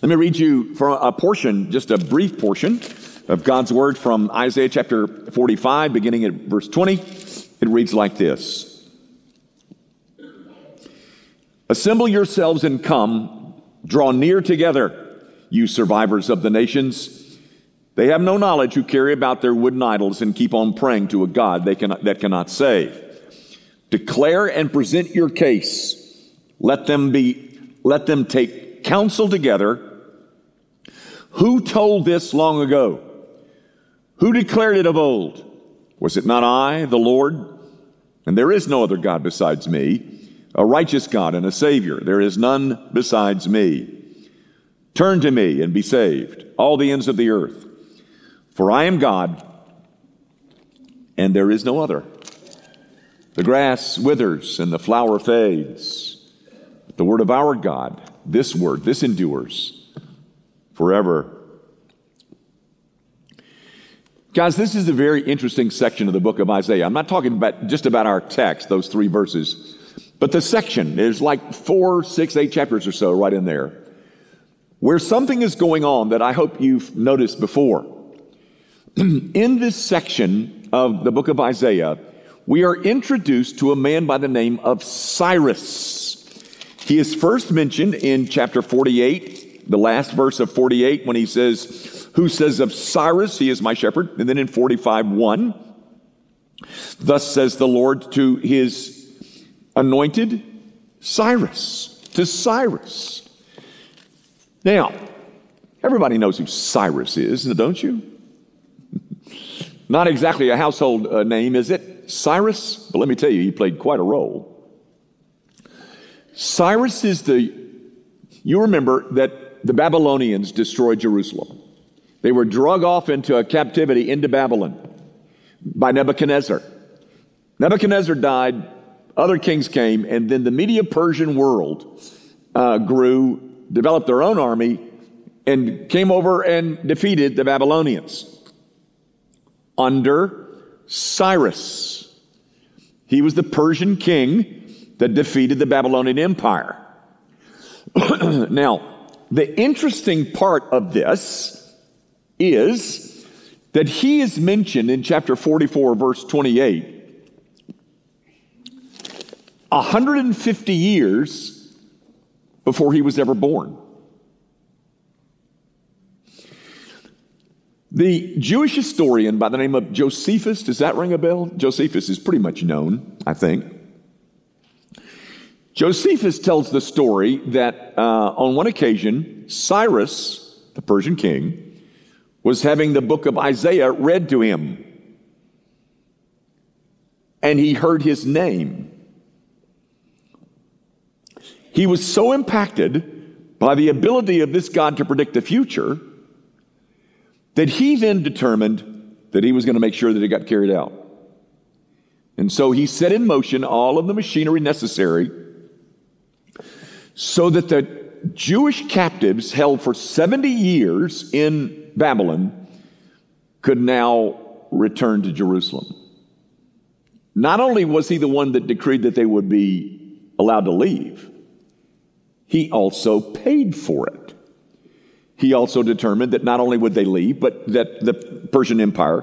Let me read you from a portion, just a brief portion of God's word from Isaiah chapter 45, beginning at verse 20. It reads like this Assemble yourselves and come, draw near together, you survivors of the nations. They have no knowledge who carry about their wooden idols and keep on praying to a God they cannot, that cannot save. Declare and present your case. Let them be, let them take counsel together. Who told this long ago? Who declared it of old? Was it not I, the Lord? And there is no other God besides me, a righteous God and a Savior. There is none besides me. Turn to me and be saved, all the ends of the earth. For I am God, and there is no other. The grass withers and the flower fades. But the word of our God, this word, this endures forever. Guys, this is a very interesting section of the book of Isaiah. I'm not talking about just about our text, those three verses, but the section. There's like four, six, eight chapters or so right in there where something is going on that I hope you've noticed before. in this section of the book of Isaiah, we are introduced to a man by the name of Cyrus. He is first mentioned in chapter 48, the last verse of 48, when he says, Who says of Cyrus, he is my shepherd? And then in 45, 1, Thus says the Lord to his anointed Cyrus, to Cyrus. Now, everybody knows who Cyrus is, don't you? Not exactly a household uh, name, is it? Cyrus, but let me tell you, he played quite a role. Cyrus is the, you remember that the Babylonians destroyed Jerusalem. They were drug off into a captivity into Babylon by Nebuchadnezzar. Nebuchadnezzar died, other kings came, and then the Media Persian world uh, grew, developed their own army, and came over and defeated the Babylonians under Cyrus. He was the Persian king that defeated the Babylonian Empire. now, the interesting part of this is that he is mentioned in chapter 44, verse 28, 150 years before he was ever born. The Jewish historian by the name of Josephus, does that ring a bell? Josephus is pretty much known, I think. Josephus tells the story that uh, on one occasion, Cyrus, the Persian king, was having the book of Isaiah read to him. And he heard his name. He was so impacted by the ability of this God to predict the future that he then determined that he was going to make sure that it got carried out. And so he set in motion all of the machinery necessary so that the Jewish captives held for 70 years in Babylon could now return to Jerusalem. Not only was he the one that decreed that they would be allowed to leave, he also paid for it he also determined that not only would they leave, but that the Persian Empire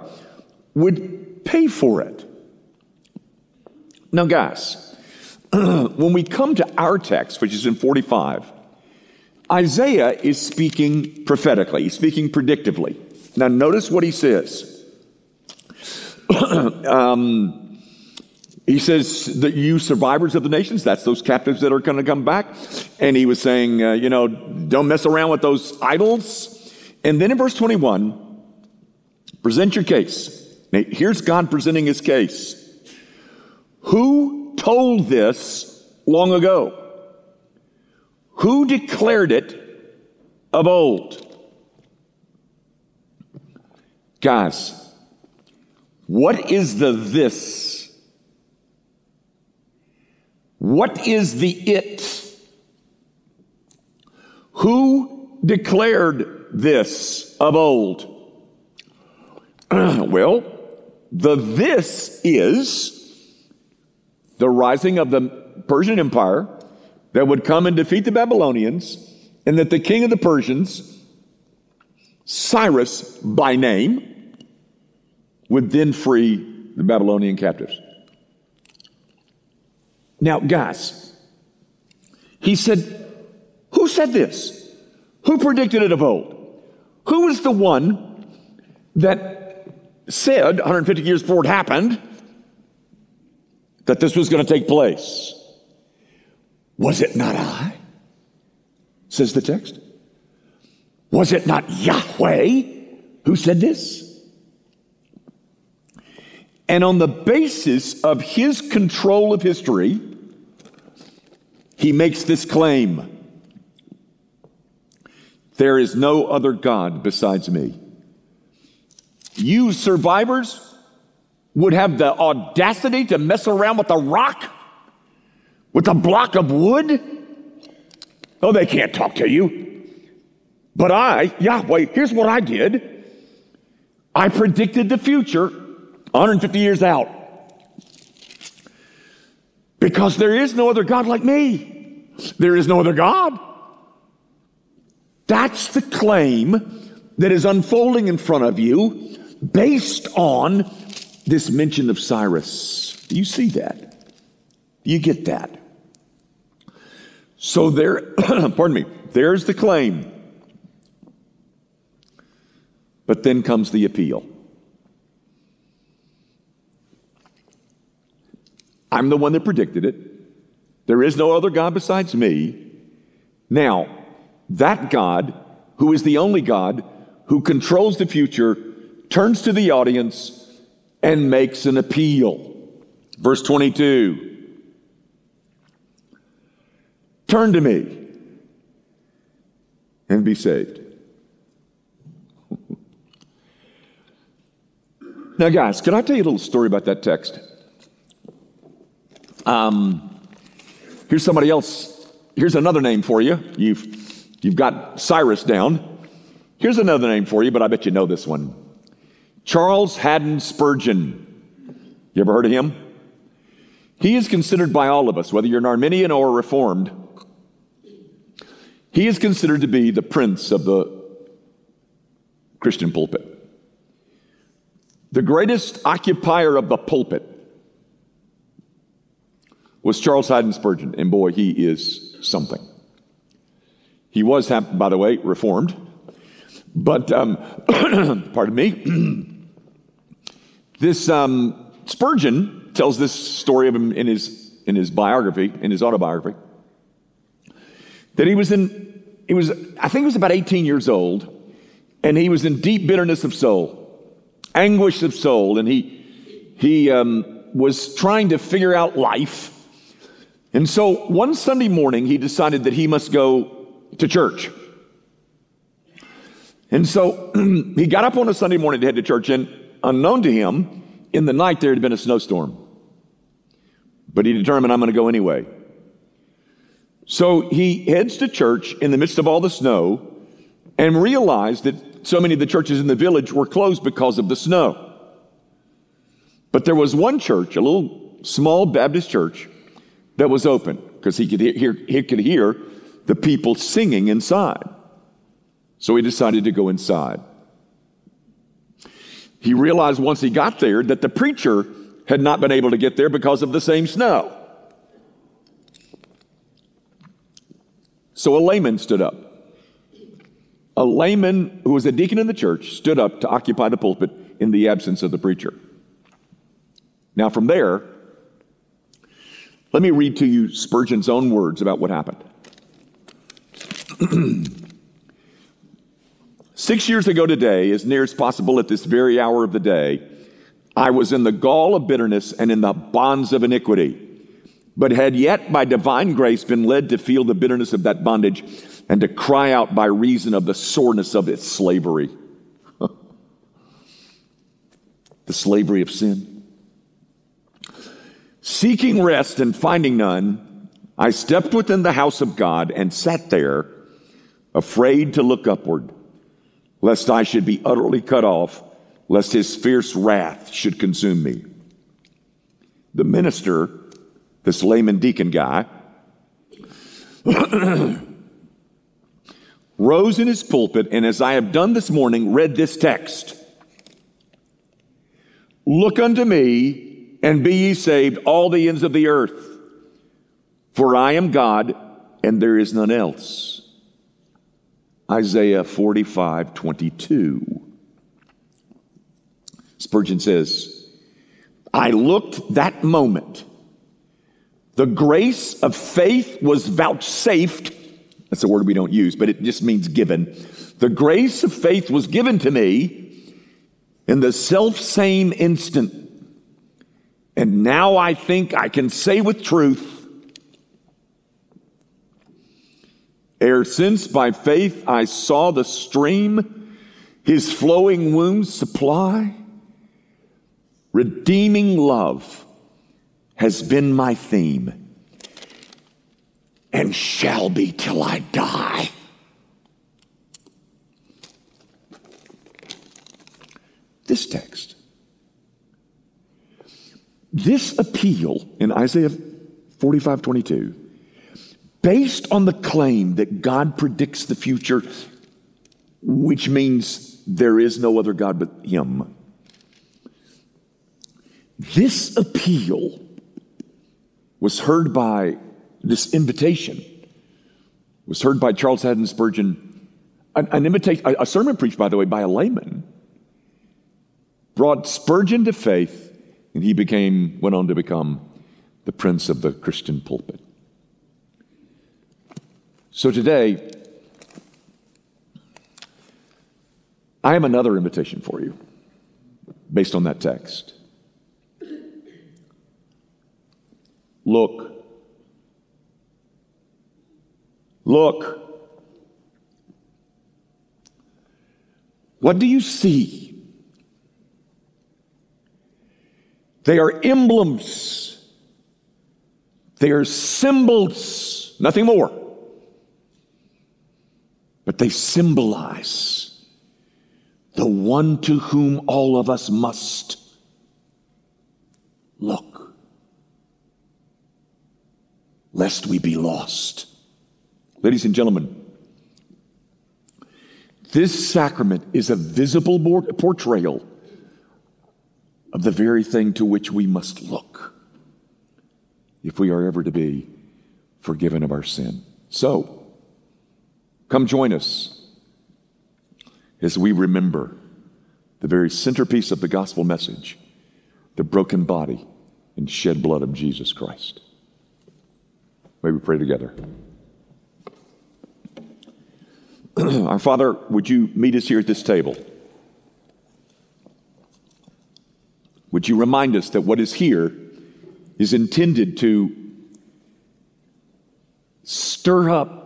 would pay for it. Now, guys, when we come to our text, which is in 45, Isaiah is speaking prophetically, he's speaking predictively. Now, notice what he says. um, he says that you survivors of the nations, that's those captives that are going to come back. And he was saying, uh, you know, don't mess around with those idols. And then in verse 21, present your case. Now, here's God presenting his case. Who told this long ago? Who declared it of old? Guys, what is the this what is the it? Who declared this of old? well, the this is the rising of the Persian Empire that would come and defeat the Babylonians and that the king of the Persians, Cyrus by name, would then free the Babylonian captives. Now, guys, he said, Who said this? Who predicted it of old? Who was the one that said 150 years before it happened that this was going to take place? Was it not I? Says the text. Was it not Yahweh who said this? And on the basis of his control of history, he makes this claim There is no other God besides me. You survivors would have the audacity to mess around with a rock? With a block of wood? Oh, they can't talk to you. But I, Yahweh, here's what I did I predicted the future 150 years out. Because there is no other God like me. There is no other God. That's the claim that is unfolding in front of you based on this mention of Cyrus. Do you see that? Do you get that? So there, pardon me, there's the claim. But then comes the appeal. I'm the one that predicted it. There is no other God besides me. Now, that God, who is the only God, who controls the future, turns to the audience and makes an appeal. Verse 22 Turn to me and be saved. now, guys, can I tell you a little story about that text? Um, here's somebody else. Here's another name for you. You've, you've got Cyrus down. Here's another name for you, but I bet you know this one Charles Haddon Spurgeon. You ever heard of him? He is considered by all of us, whether you're an Arminian or Reformed, he is considered to be the prince of the Christian pulpit. The greatest occupier of the pulpit was Charles Haddon Spurgeon, and boy, he is something. He was, by the way, reformed, but um, pardon me. this um, Spurgeon tells this story of him in his in his biography, in his autobiography, that he was in he was I think he was about 18 years old, and he was in deep bitterness of soul, anguish of soul, and he he um, was trying to figure out life and so one Sunday morning, he decided that he must go to church. And so he got up on a Sunday morning to head to church, and unknown to him, in the night there had been a snowstorm. But he determined, I'm going to go anyway. So he heads to church in the midst of all the snow and realized that so many of the churches in the village were closed because of the snow. But there was one church, a little small Baptist church, that was open because he could hear, he could hear the people singing inside. So he decided to go inside. He realized once he got there that the preacher had not been able to get there because of the same snow. So a layman stood up. A layman who was a deacon in the church stood up to occupy the pulpit in the absence of the preacher. Now, from there, let me read to you Spurgeon's own words about what happened. Six years ago today, as near as possible at this very hour of the day, I was in the gall of bitterness and in the bonds of iniquity, but had yet by divine grace been led to feel the bitterness of that bondage and to cry out by reason of the soreness of its slavery. the slavery of sin. Seeking rest and finding none, I stepped within the house of God and sat there, afraid to look upward, lest I should be utterly cut off, lest his fierce wrath should consume me. The minister, this layman deacon guy, rose in his pulpit, and as I have done this morning, read this text Look unto me, and be ye saved, all the ends of the earth. For I am God, and there is none else. Isaiah 45 22. Spurgeon says, I looked that moment. The grace of faith was vouchsafed. That's a word we don't use, but it just means given. The grace of faith was given to me in the self same instant. And now I think I can say with truth, ere since by faith I saw the stream, his flowing wounds supply, redeeming love has been my theme and shall be till I die. This text, this appeal in Isaiah 45 22, based on the claim that God predicts the future, which means there is no other God but Him. This appeal was heard by this invitation was heard by Charles Haddon Spurgeon, an, an invitation, a, a sermon preached, by the way, by a layman, brought Spurgeon to faith, and he became, went on to become the prince of the Christian pulpit. So today, I have another invitation for you based on that text. Look. Look. What do you see? They are emblems. They are symbols, nothing more. But they symbolize the one to whom all of us must look, lest we be lost. Ladies and gentlemen, this sacrament is a visible portrayal of the very thing to which we must look if we are ever to be forgiven of our sin. So, come join us as we remember the very centerpiece of the gospel message the broken body and shed blood of Jesus Christ. May we pray together. Our Father, would you meet us here at this table? Would you remind us that what is here is intended to stir up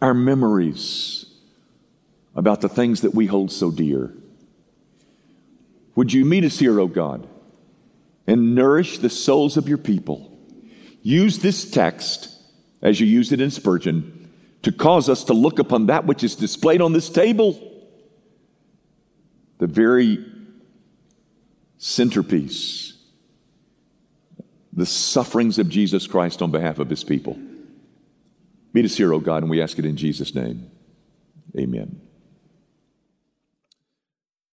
our memories about the things that we hold so dear? Would you meet us here, O God, and nourish the souls of your people? Use this text as you used it in Spurgeon to cause us to look upon that which is displayed on this table, the very centerpiece, the sufferings of Jesus Christ on behalf of his people. Meet us here, O God, and we ask it in Jesus' name. Amen.